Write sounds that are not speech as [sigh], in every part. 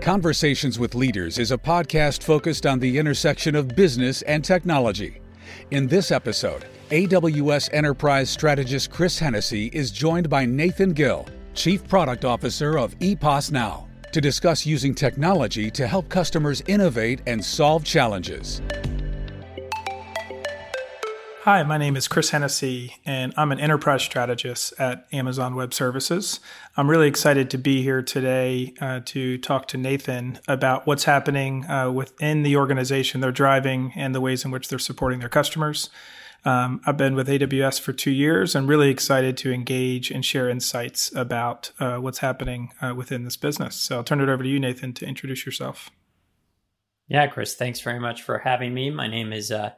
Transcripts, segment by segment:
Conversations with Leaders is a podcast focused on the intersection of business and technology. In this episode, AWS Enterprise Strategist Chris Hennesey is joined by Nathan Gill, Chief Product Officer of EPOS Now, to discuss using technology to help customers innovate and solve challenges. Hi, my name is Chris Hennesey, and I'm an enterprise strategist at Amazon Web Services. I'm really excited to be here today uh, to talk to Nathan about what's happening uh, within the organization they're driving and the ways in which they're supporting their customers. Um, I've been with AWS for two years. I'm really excited to engage and share insights about uh, what's happening uh, within this business. So I'll turn it over to you, Nathan, to introduce yourself. Yeah, Chris, thanks very much for having me. My name is uh,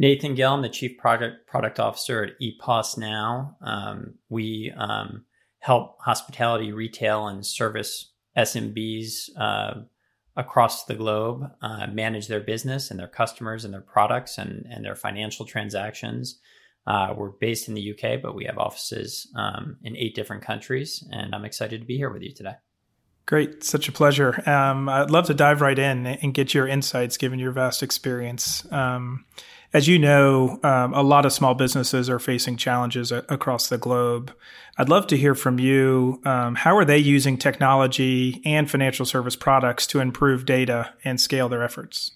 Nathan Gill, I'm the Chief Project Product Officer at EPOS Now. Um, we um, help hospitality, retail, and service SMBs uh, across the globe uh, manage their business and their customers and their products and, and their financial transactions. Uh, we're based in the UK, but we have offices um, in eight different countries, and I'm excited to be here with you today. Great, such a pleasure. Um, I'd love to dive right in and get your insights given your vast experience. Um, as you know, um, a lot of small businesses are facing challenges a- across the globe. I'd love to hear from you. Um, how are they using technology and financial service products to improve data and scale their efforts?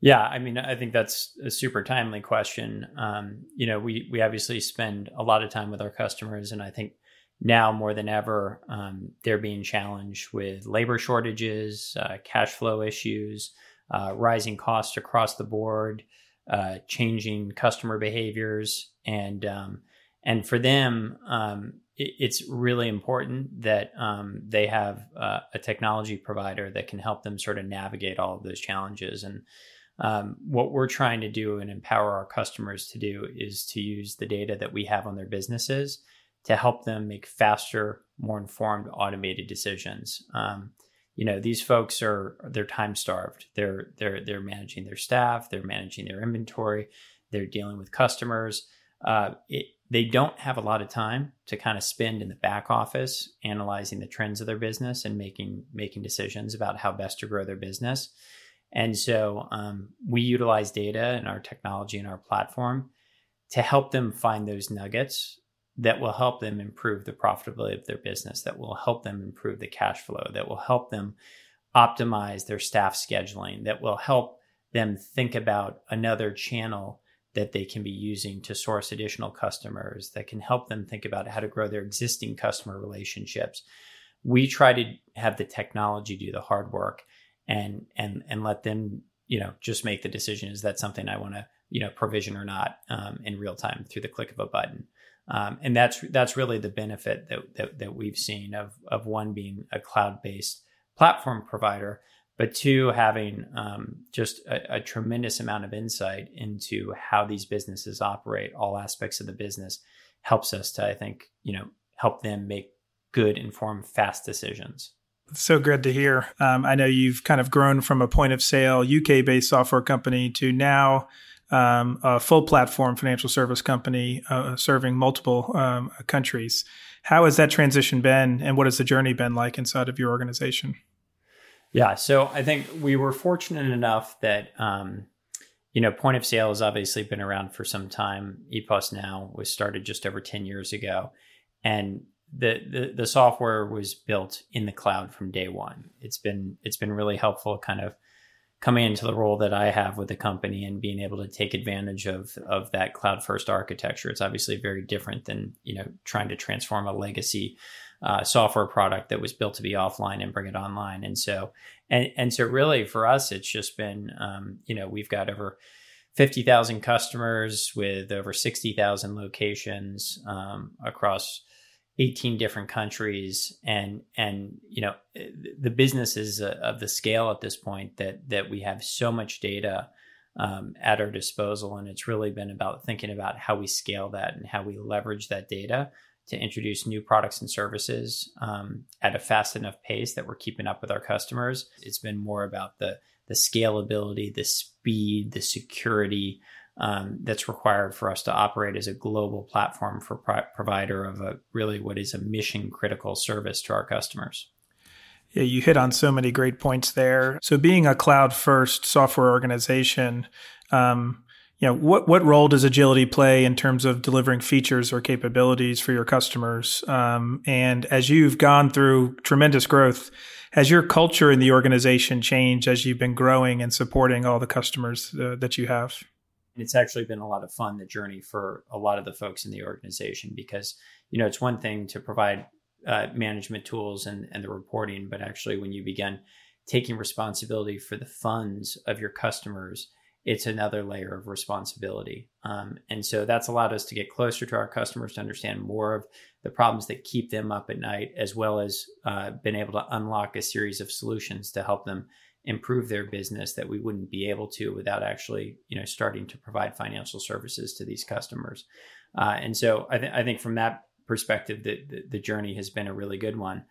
Yeah, I mean, I think that's a super timely question. Um, you know, we we obviously spend a lot of time with our customers, and I think now more than ever, um, they're being challenged with labor shortages, uh, cash flow issues, uh, rising costs across the board uh, changing customer behaviors, and um, and for them, um, it, it's really important that um, they have uh, a technology provider that can help them sort of navigate all of those challenges. And um, what we're trying to do and empower our customers to do is to use the data that we have on their businesses to help them make faster, more informed, automated decisions. You know these folks are they're time starved they're they're they're managing their staff they're managing their inventory they're dealing with customers. Uh, it, they don't have a lot of time to kind of spend in the back office analyzing the trends of their business and making making decisions about how best to grow their business. And so um, we utilize data and our technology and our platform to help them find those nuggets that will help them improve the profitability of their business, that will help them improve the cash flow, that will help them optimize their staff scheduling, that will help them think about another channel that they can be using to source additional customers, that can help them think about how to grow their existing customer relationships. We try to have the technology do the hard work and and and let them, you know, just make the decision is that something I want to, you know, provision or not um, in real time through the click of a button. Um, and that's that's really the benefit that, that, that we've seen of of one being a cloud based platform provider, but two having um, just a, a, tremendous amount of insight into how these businesses operate, all aspects of the business, helps us to I think you know help them make good, informed, fast decisions. So good to hear. Um, I know you've kind of grown from a point of sale UK based software company to now um, a full platform financial service company uh, serving multiple um, countries. How has that transition been, and what has the journey been like inside of your organization? Yeah, so I think we were fortunate enough that um, you know point of sale has obviously been around for some time. EPOS now was started just over ten years ago, and the, the the software was built in the cloud from day one. It's been it's been really helpful, kind of coming into the role that I have with the company and being able to take advantage of of that cloud first architecture. It's obviously very different than you know trying to transform a legacy uh, software product that was built to be offline and bring it online. And so and and so really for us, it's just been um, you know we've got over. 50,000 customers with over 60,000 locations um, across 18 different countries and and you know the business is of the scale at this point that that we have so much data um, at our disposal. And it's really been about thinking about how we scale that and how we leverage that data to introduce new products and services um, at a fast enough pace that we're keeping up with our customers. It's been more about the the scalability the speed the security um, that's required for us to operate as a global platform for pro- provider of a really what is a mission critical service to our customers. Yeah, you hit on so many great points there. So, being a cloud first software organization, um, you know, what what role does agility play in terms of delivering features or capabilities for your customers? Um, and as you've gone through tremendous growth, has your culture in the organization changed as you've been growing and supporting all the customers uh, that you have? It's actually been a lot of fun the journey for a lot of the folks in the organization because you know it's one thing to provide uh, management tools and, and the reporting, but actually, when you begin taking responsibility for the funds of your customers, it's another layer of responsibility. Um, and so that's allowed us to get closer to our customers to understand more of the problems that keep them up at night, as well as uh, been able to unlock a series of solutions to help them improve their business that we wouldn't be able to without actually, you know, starting to provide financial services to these customers. Uh, and so I, th- I think from that perspective that the, the journey has been a really good one.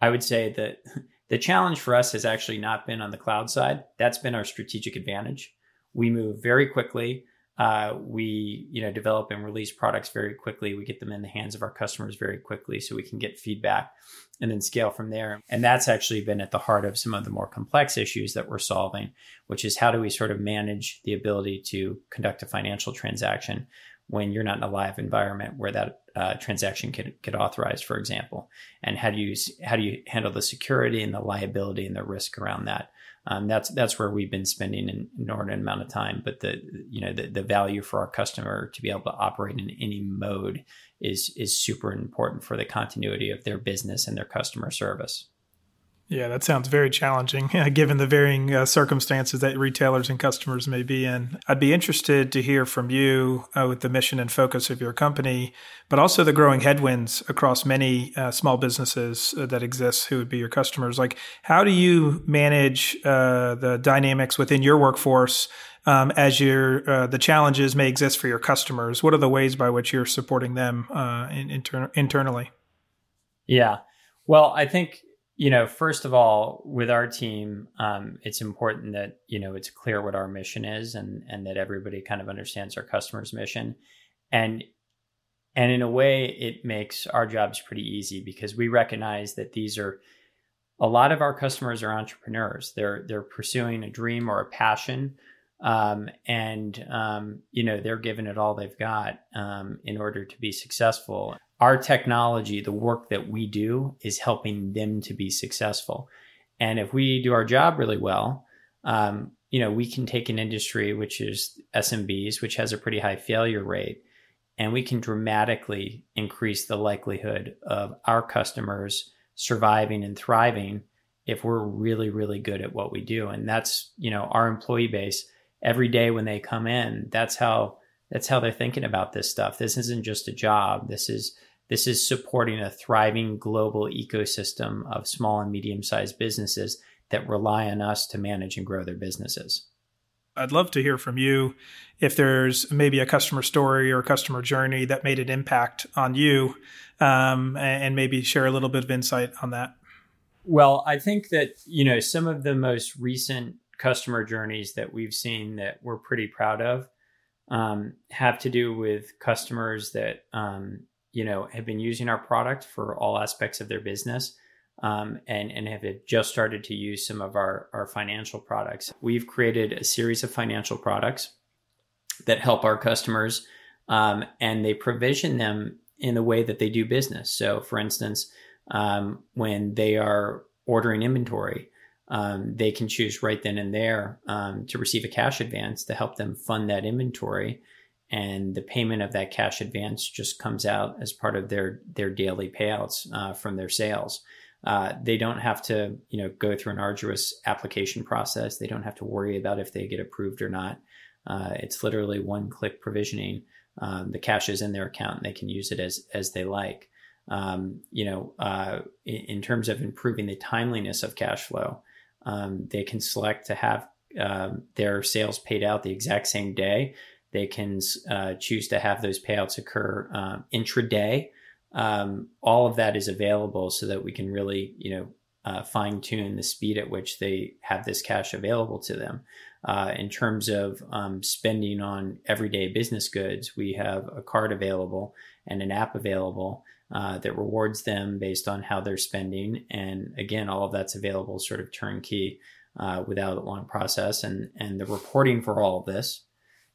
I would say that [laughs] the challenge for us has actually not been on the cloud side. That's been our strategic advantage. We move very quickly. Uh, we you know develop and release products very quickly. We get them in the hands of our customers very quickly, so we can get feedback and then scale from there. And that's actually been at the heart of some of the more complex issues that we're solving, which is how do we sort of manage the ability to conduct a financial transaction when you're not in a live environment where that uh, transaction could get authorized, for example, and how do you how do you handle the security and the liability and the risk around that? Um, that's that's where we've been spending an inordinate amount of time. But the you know the, the value for our customer to be able to operate in any mode is is super important for the continuity of their business and their customer service. Yeah, that sounds very challenging [laughs] given the varying uh, circumstances that retailers and customers may be in. I'd be interested to hear from you uh, with the mission and focus of your company, but also the growing headwinds across many uh, small businesses uh, that exist who would be your customers. Like, how do you manage uh, the dynamics within your workforce um, as your uh, the challenges may exist for your customers? What are the ways by which you're supporting them in, inter- internally? Yeah. Well, I think you know, first of all, with our team, um, it's important that you know it's clear what our mission is, and and that everybody kind of understands our customer's mission, and and in a way, it makes our jobs pretty easy because we recognize that these are a lot of our customers are entrepreneurs. They're they're pursuing a dream or a passion, um, and um, you know they're giving it all they've got um, in order to be successful our technology, the work that we do, is helping them to be successful. And if we do our job really well, um, you know, we can take an industry which is SMBs, which has a pretty high failure rate, and we can dramatically increase the likelihood of our customers surviving and thriving if we're really, really good at what we do. And that's, you know, our employee base every day when they come in, that's how that's how they're thinking about this stuff. This isn't just a job. This is this is supporting a thriving global ecosystem of small and medium sized businesses that rely on us to manage and grow their businesses. I'd love to hear from you if there's maybe a customer story or a customer journey that made an impact on you, um, and maybe share a little bit of insight on that. Well, I think that you know some of the most recent customer journeys that we've seen that we're pretty proud of um, have to do with customers that um, you know have been using our product for all aspects of their business um, and and have just started to use some of our our financial products. We've created a series of financial products that help our customers um, and they provision them in the way that they do business. So for instance um, when they are ordering inventory um, they can choose right then and there um, to receive a cash advance to help them fund that inventory and the payment of that cash advance just comes out as part of their their daily payouts uh, from their sales. Uh, they don't have to you know go through an arduous application process. They don't have to worry about if they get approved or not. Uh, it's literally one click provisioning. Um, the cash is in their account and they can use it as as they like. Um, you know, uh, in, in, terms of improving the timeliness of cash flow, um, they can select to have um, their sales paid out the exact same day they can uh, choose to have those payouts occur um, intraday. Um, all of that is available so that we can really, you know, uh, fine tune the speed at which they have this cash available to them. Uh, in terms of um, spending on everyday business goods, we have a card available and an app available uh, that rewards them based on how they're spending. And again, all of that's available sort of turnkey uh, without a long process. And, and the reporting for all of this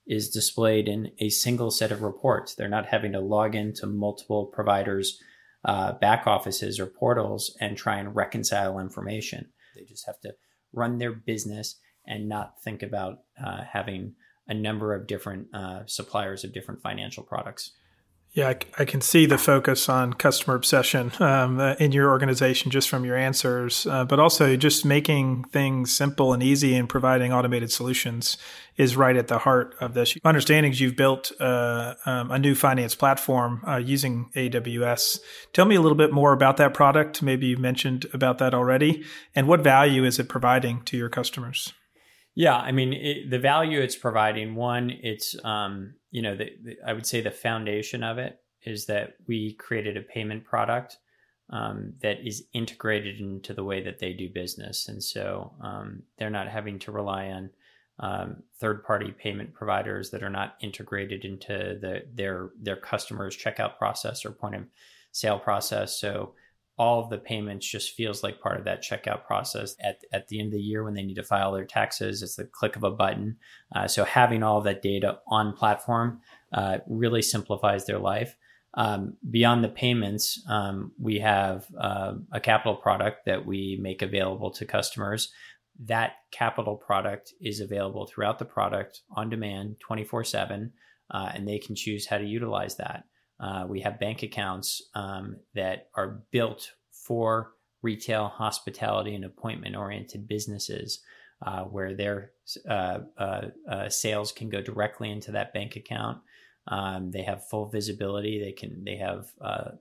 is displayed in a single set of reports. They're not having to log into multiple providers' uh, back offices or portals and try and reconcile information. They just have to run their business and not think about uh, having a number of different uh, suppliers of different financial products. Yeah, I, I, can see the focus on customer obsession um, uh, in your organization just from your answers, uh, but also just making things simple and easy and providing automated solutions is right at the heart of this. Understanding you've built uh, um, a new finance platform uh, using AWS. Tell me a little bit more about that product. Maybe you mentioned about that already, and what value is it providing to your customers? Yeah, I mean, it, the value it's providing, one, it's, um, you know, the, the, I would say the foundation of it is that we created a payment product um, that is integrated into the way that they do business. And so um, they're not having to rely on um, third party payment providers that are not integrated into the, their, their customers' checkout process or point of sale process. So all of the payments just feels like part of that checkout process at, at the end of the year when they need to file their taxes. It's the click of a button. Uh, so having all of that data on platform uh, really simplifies their life. Um, beyond the payments um, we have uh, a capital product that we make available to customers. That capital product is available throughout the product on demand 24 7 uh, and they can choose how to utilize that uh, we have bank accounts um, that are built for retail, hospitality, and appointment oriented businesses uh, where their uh, uh, uh, sales can go directly into that bank account. Um, they have full visibility. They can they have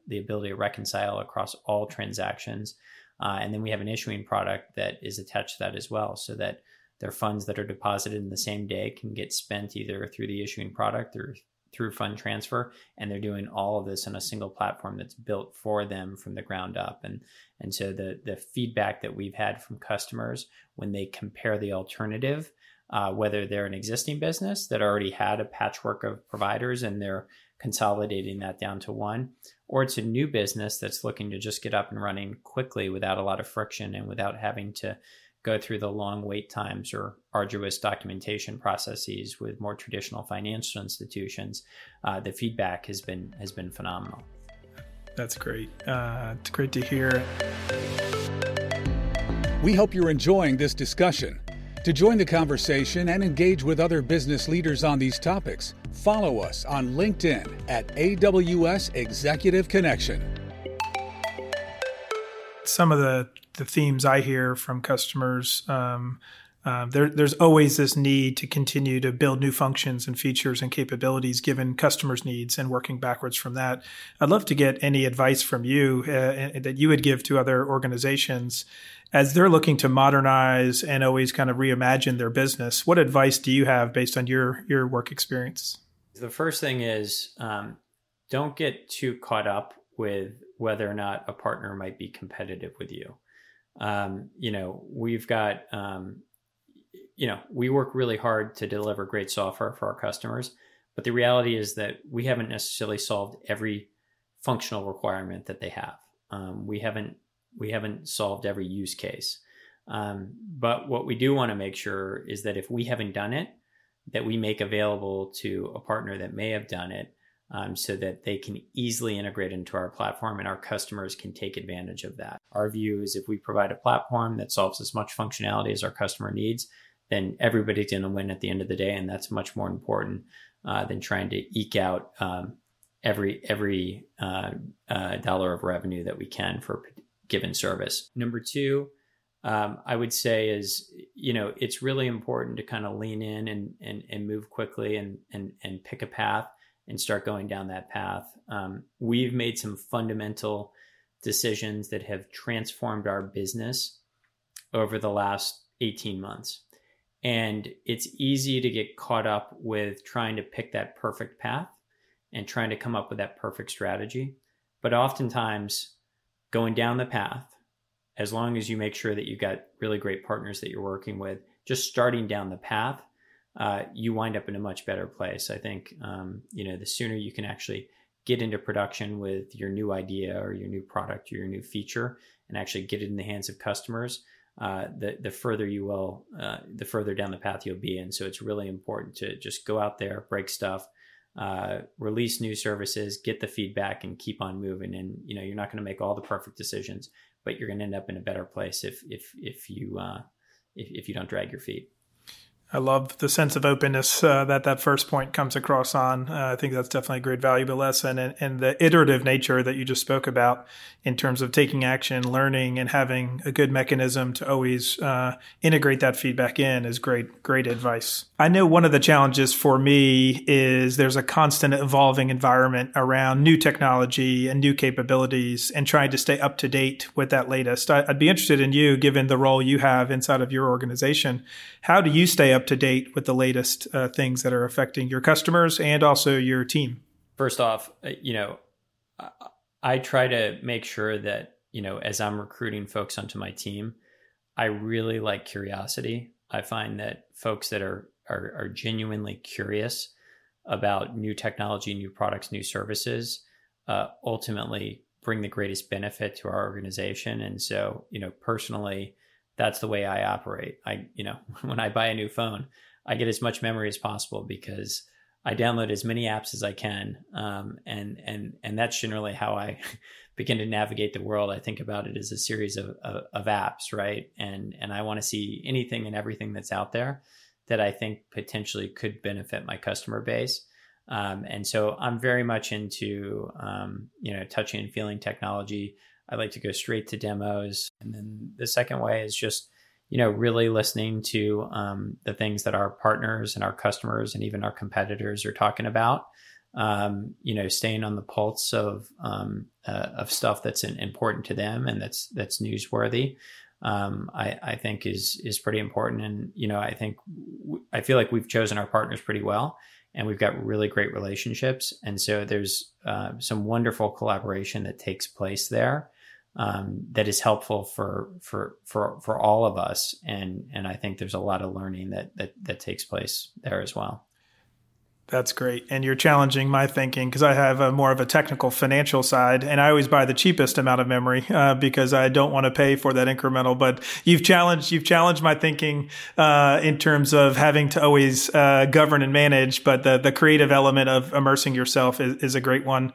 the ability to reconcile across all transactions, and then we have an issuing product that is attached to that as well, so that their funds that are deposited in the same day can get spent either through the issuing product or through fund transfer and they're doing all of this on a single platform that's built for them from the ground up. And and so the the feedback that we've had from customers when they compare the alternative uh, whether they're an existing business that already had a patchwork of providers and they're consolidating that down to one or it's a new business that's looking to just get up and running quickly without a lot of friction and without having to go through the long wait times or arduous documentation processes with more traditional financial institutions, uh, the feedback has been has been phenomenal. That's great. Uh, it's great to hear. We hope you're enjoying this discussion. To join the conversation and engage with other business leaders on these topics, follow us on LinkedIn at AWS Executive Connection. Some of the the themes I hear from customers. Um, uh, there, there's always this need to continue to build new functions and features and capabilities given customers' needs and working backwards from that. I'd love to get any advice from you uh, that you would give to other organizations as they're looking to modernize and always kind of reimagine their business. What advice do you have based on your your work experience? The first thing is um, don't get too caught up with whether or not a partner might be competitive with you um, you know, we've got, um, you know, we work really hard to deliver great software for our customers, but the reality is that we haven't necessarily solved every functional requirement that they have. Um, we haven't we haven't solved every use case. Um, but what we do want to make sure is that if we haven't done it, that we make available to a partner that may have done it um, so that they can easily integrate into our platform and our customers can take advantage of that. Our view is if we provide a platform that solves as much functionality as our customer needs, then everybody's going to win at the end of the day, and that's much more important uh, than trying to eke out um, every every uh, uh, dollar of revenue that we can for a given service. Number two. Um, I would say is you know it's really important to kind of lean in and and, and move quickly and, and and pick a path and start going down that path. Um, we've made some fundamental decisions that have transformed our business over the last 18 months. And it's easy to get caught up with trying to pick that perfect path and trying to come up with that perfect strategy. But oftentimes, going down the path, as long as you make sure that you've got really great partners that you're working with, just starting down the path uh, you wind up in a much better place. I think, um, you know, the sooner you can actually get into production with your new idea or your new product or your new feature and actually get it in the hands of customers, uh, the the further you will, uh, the further down the path you'll be in. So it's really important to just go out there, break stuff, uh, release new services, get the feedback, and keep on moving. And you know you're not going to make all the perfect decisions, but you're going to end up in a better place if if if you uh, if, if you don't drag your feet. I love the sense of openness uh, that that first point comes across on. Uh, I think that's definitely a great valuable lesson, and, and, the iterative nature that you just spoke about in terms of taking action, learning, and having a good mechanism to always uh, integrate that feedback in is great. Great advice. I know one of the challenges for me is there's a constant evolving environment around new technology and new capabilities, and trying to stay up to date with that latest. I, I'd be interested in you, given the role you have inside of your organization. How do you stay up to date with the latest uh, things that are affecting your customers and also your team? First off, uh, you know, I, try to make sure that, you know, as I'm recruiting folks onto my team, I really like curiosity. I find that folks that are, are, are genuinely curious about new technology, new products, new services, uh, ultimately bring the greatest benefit to our organization. And so, you know, personally, that's the way I operate. I, you know, [laughs] when I buy a new phone, I get as much memory as possible because I download as many apps as I can, um, and and and that's generally how I [laughs] begin to navigate the world. I think about it as a series of of, of apps, right? And and I want to see anything and everything that's out there that I think potentially could benefit my customer base. Um, and so I'm very much into um, you know touching and feeling technology. I like to go straight to demos. And then the second way is just, you know, really listening to um, the things that our partners and our customers and even our competitors are talking about. Um, you know, staying on the pulse of um, uh, of stuff that's important to them and that's that's newsworthy. Um, I, I, think is is pretty important. And you know, I think w- I feel like we've chosen our partners pretty well, and we've got really great relationships. And so there's uh, some wonderful collaboration that takes place there um, that is helpful for for for for all of us and and I think there's a lot of learning that that that takes place there as well. That's great. And you're challenging my thinking because I have a more of a technical financial side and I always buy the cheapest amount of memory uh, because I don't want to pay for that incremental. But you've challenged, you've challenged my thinking uh, in terms of having to always uh, govern and manage. But the, the creative element of immersing yourself is, is a great one.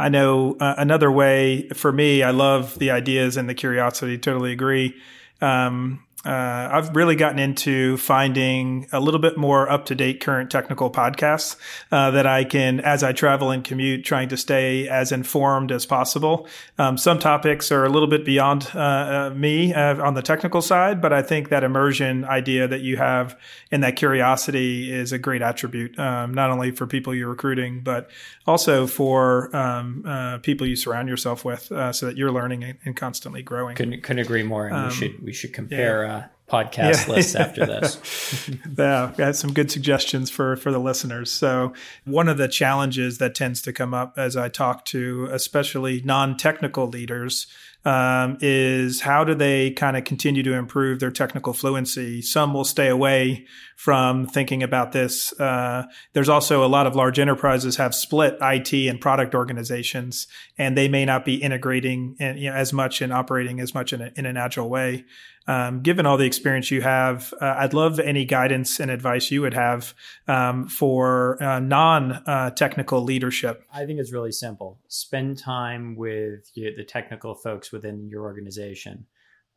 I know uh, another way for me, I love the ideas and the curiosity. Totally agree. Um, uh, I've really gotten into finding a little bit more up to date current technical podcasts uh, that I can, as I travel and commute, trying to stay as informed as possible. Um, some topics are a little bit beyond uh, uh me uh, on the technical side, but I think that immersion idea that you have and that curiosity is a great attribute, um, not only for people you're recruiting, but also for um, uh, people you surround yourself with, so that you're learning and, constantly growing. Couldn't, couldn't agree more. And we um, should we should compare. Yeah uh, podcast yeah. lists after this. [laughs] yeah, got some good suggestions for for the listeners. So one of the challenges that tends to come up as I talk to especially non-technical leaders um, is how do they kind of continue to improve their technical fluency? Some will stay away from thinking about this. Uh, there's also a lot of large enterprises have split IT and product organizations, and they may not be integrating in, you know, as much and operating as much in, a, in an agile way. Um, given all the experience you have, uh, I'd love any guidance and advice you would have um, for uh, non uh, technical leadership. I think it's really simple. Spend time with you, the technical folks within your organization.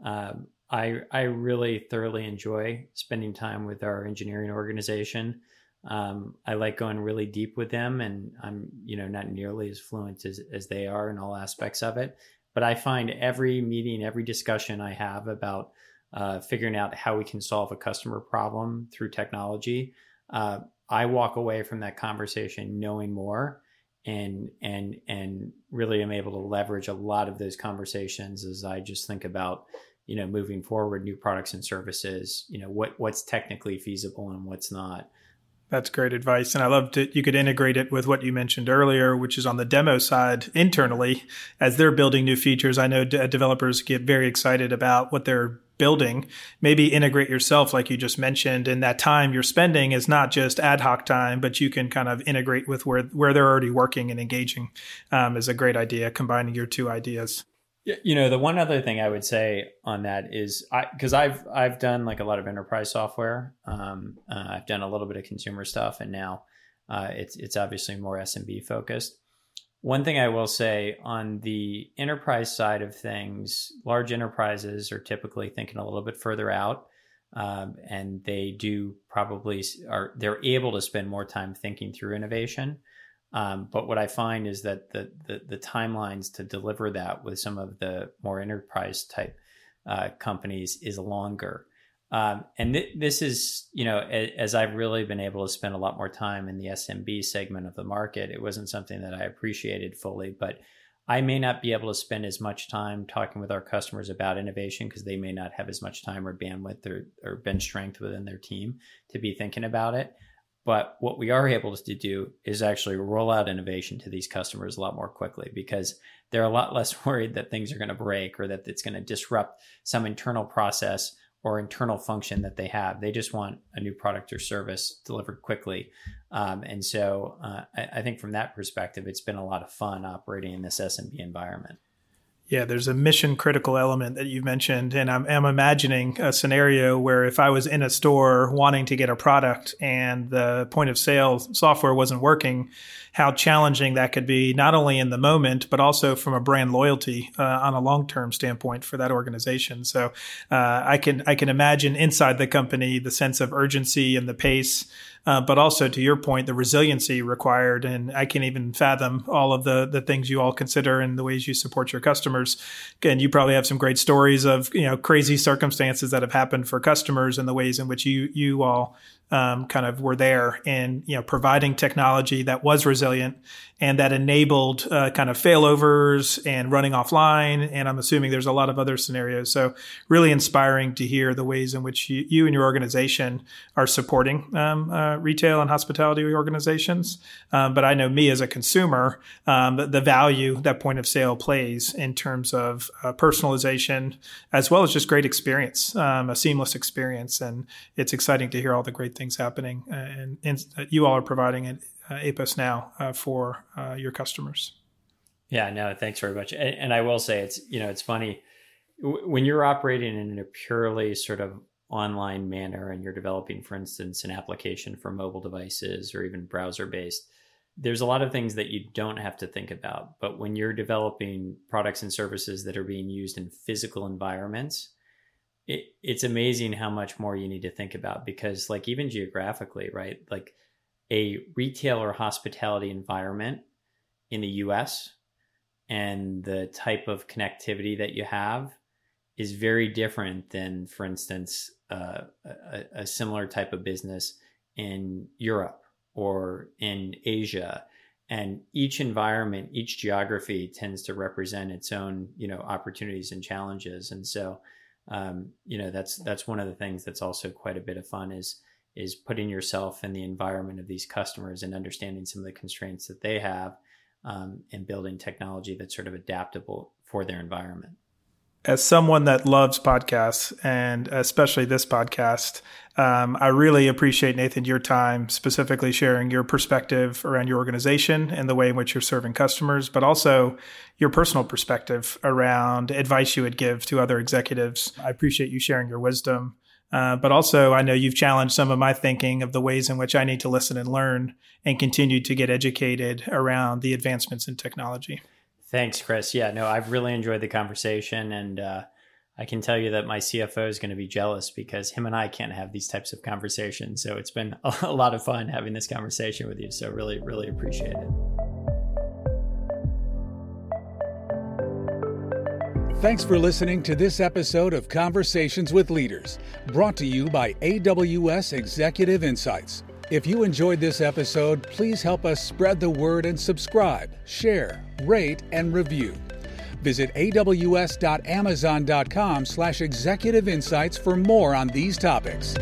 Um, I, I really thoroughly enjoy spending time with our engineering organization. Um, I like going really deep with them, and I'm you know not nearly as fluent as, as they are in all aspects of it. But I find every meeting, every discussion I have about uh, figuring out how we can solve a customer problem through technology, uh, I walk away from that conversation knowing more and and and really am able to leverage a lot of those conversations as I just think about you know moving forward new products and services you know what what's technically feasible and what's not that's great advice. And I loved it. You could integrate it with what you mentioned earlier, which is on the demo side internally. As they're building new features, I know d- developers get very excited about what they're building, maybe integrate yourself, like you just mentioned. And that time you're spending is not just ad hoc time, but you can kind of integrate with where, where they're already working and engaging um, is a great idea, combining your two ideas. You know, the one other thing I would say on that is I because I've I've done like a lot of enterprise software. Um, uh, I've done a little bit of consumer stuff, and now uh, it's it's obviously more SMB focused. One thing I will say on the enterprise side of things, large enterprises are typically thinking a little bit further out, um, and they do probably are they're able to spend more time thinking through innovation. Um, but what I find is that the, the, the timelines to deliver that with some of the more enterprise type uh, companies is longer. Um, and th- this is, you know, a- as I've really been able to spend a lot more time in the SMB segment of the market, it wasn't something that I appreciated fully, but I may not be able to spend as much time talking with our customers about innovation because they may not have as much time or bandwidth or, or bench strength within their team to be thinking about it. But what we are able to do is actually roll out innovation to these customers a lot more quickly because they're a lot less [laughs] worried that things are going to break or that it's going to disrupt some internal process or internal function that they have. They just want a new product or service delivered quickly. Um, and so uh, I, I, think from that perspective, it's been a lot of fun operating in this SMB environment. Yeah, there's a mission critical element that you've mentioned. And I'm, I'm, imagining a scenario where if I was in a store wanting to get a product and the point of sale software wasn't working, how challenging that could be, not only in the moment, but also from a brand loyalty uh, on a long term standpoint for that organization. So uh, I can I can imagine inside the company the sense of urgency and the pace uh, but also to your point, the resiliency required. And I can't even fathom all of the the things you all consider and the ways you support your customers. And you probably have some great stories of you know crazy circumstances that have happened for customers and the ways in which you you all um, kind of were there in you know providing technology that was resilient and that enabled uh, kind of failovers and running offline. And I'm assuming there's a lot of other scenarios. So really inspiring to hear the ways in which you, you and your organization are supporting um, uh, retail and hospitality organizations. Um, but I know me as a consumer, um, the, the, value that point of sale plays in terms of uh, personalization, as well as just great experience, um, a seamless experience. And it's exciting to hear all the great things happening uh, and, and you all are providing it uh, EPOS now uh, for uh, your customers. Yeah, no, thanks very much. And, and I will say it's you know it's funny when you're operating in a purely sort of online manner and you're developing, for instance, an application for mobile devices or even browser based, there's a lot of things that you don't have to think about. But when you're developing products and services that are being used in physical environments, it, it's amazing how much more you need to think about because, like, even geographically, right? Like, a retail or hospitality environment in the US and the type of connectivity that you have is very different than, for instance, uh, a, a, similar type of business in Europe or in Asia. And each environment, each geography tends to represent its own, you know, opportunities and challenges. And so, um, you know, that's that's one of the things that's also quite a bit of fun is is putting yourself in the environment of these customers and understanding some of the constraints that they have um, and building technology that's sort of adaptable for their environment. As someone that loves podcasts and especially this podcast, um, I really appreciate, Nathan, your time, specifically sharing your perspective around your organization and the way in which you're serving customers, but also your personal perspective around advice you would give to other executives. I appreciate you sharing your wisdom uh, but also, I know you've challenged some of my thinking of the ways in which I need to listen and learn and continue to get educated around the advancements in technology. Thanks, Chris. Yeah, no, I've really enjoyed the conversation. And uh, I can tell you that my CFO is going to be jealous because him and I can't have these types of conversations. So it's been [laughs] a lot of fun having this conversation with you. So, really, really appreciate it. Thanks for listening to this episode of Conversations with Leaders, brought to you by AWS Executive Insights. If you enjoyed this episode, please help us spread the word and subscribe, share, rate, and review. Visit aws.amazon.com slash executive insights for more on these topics.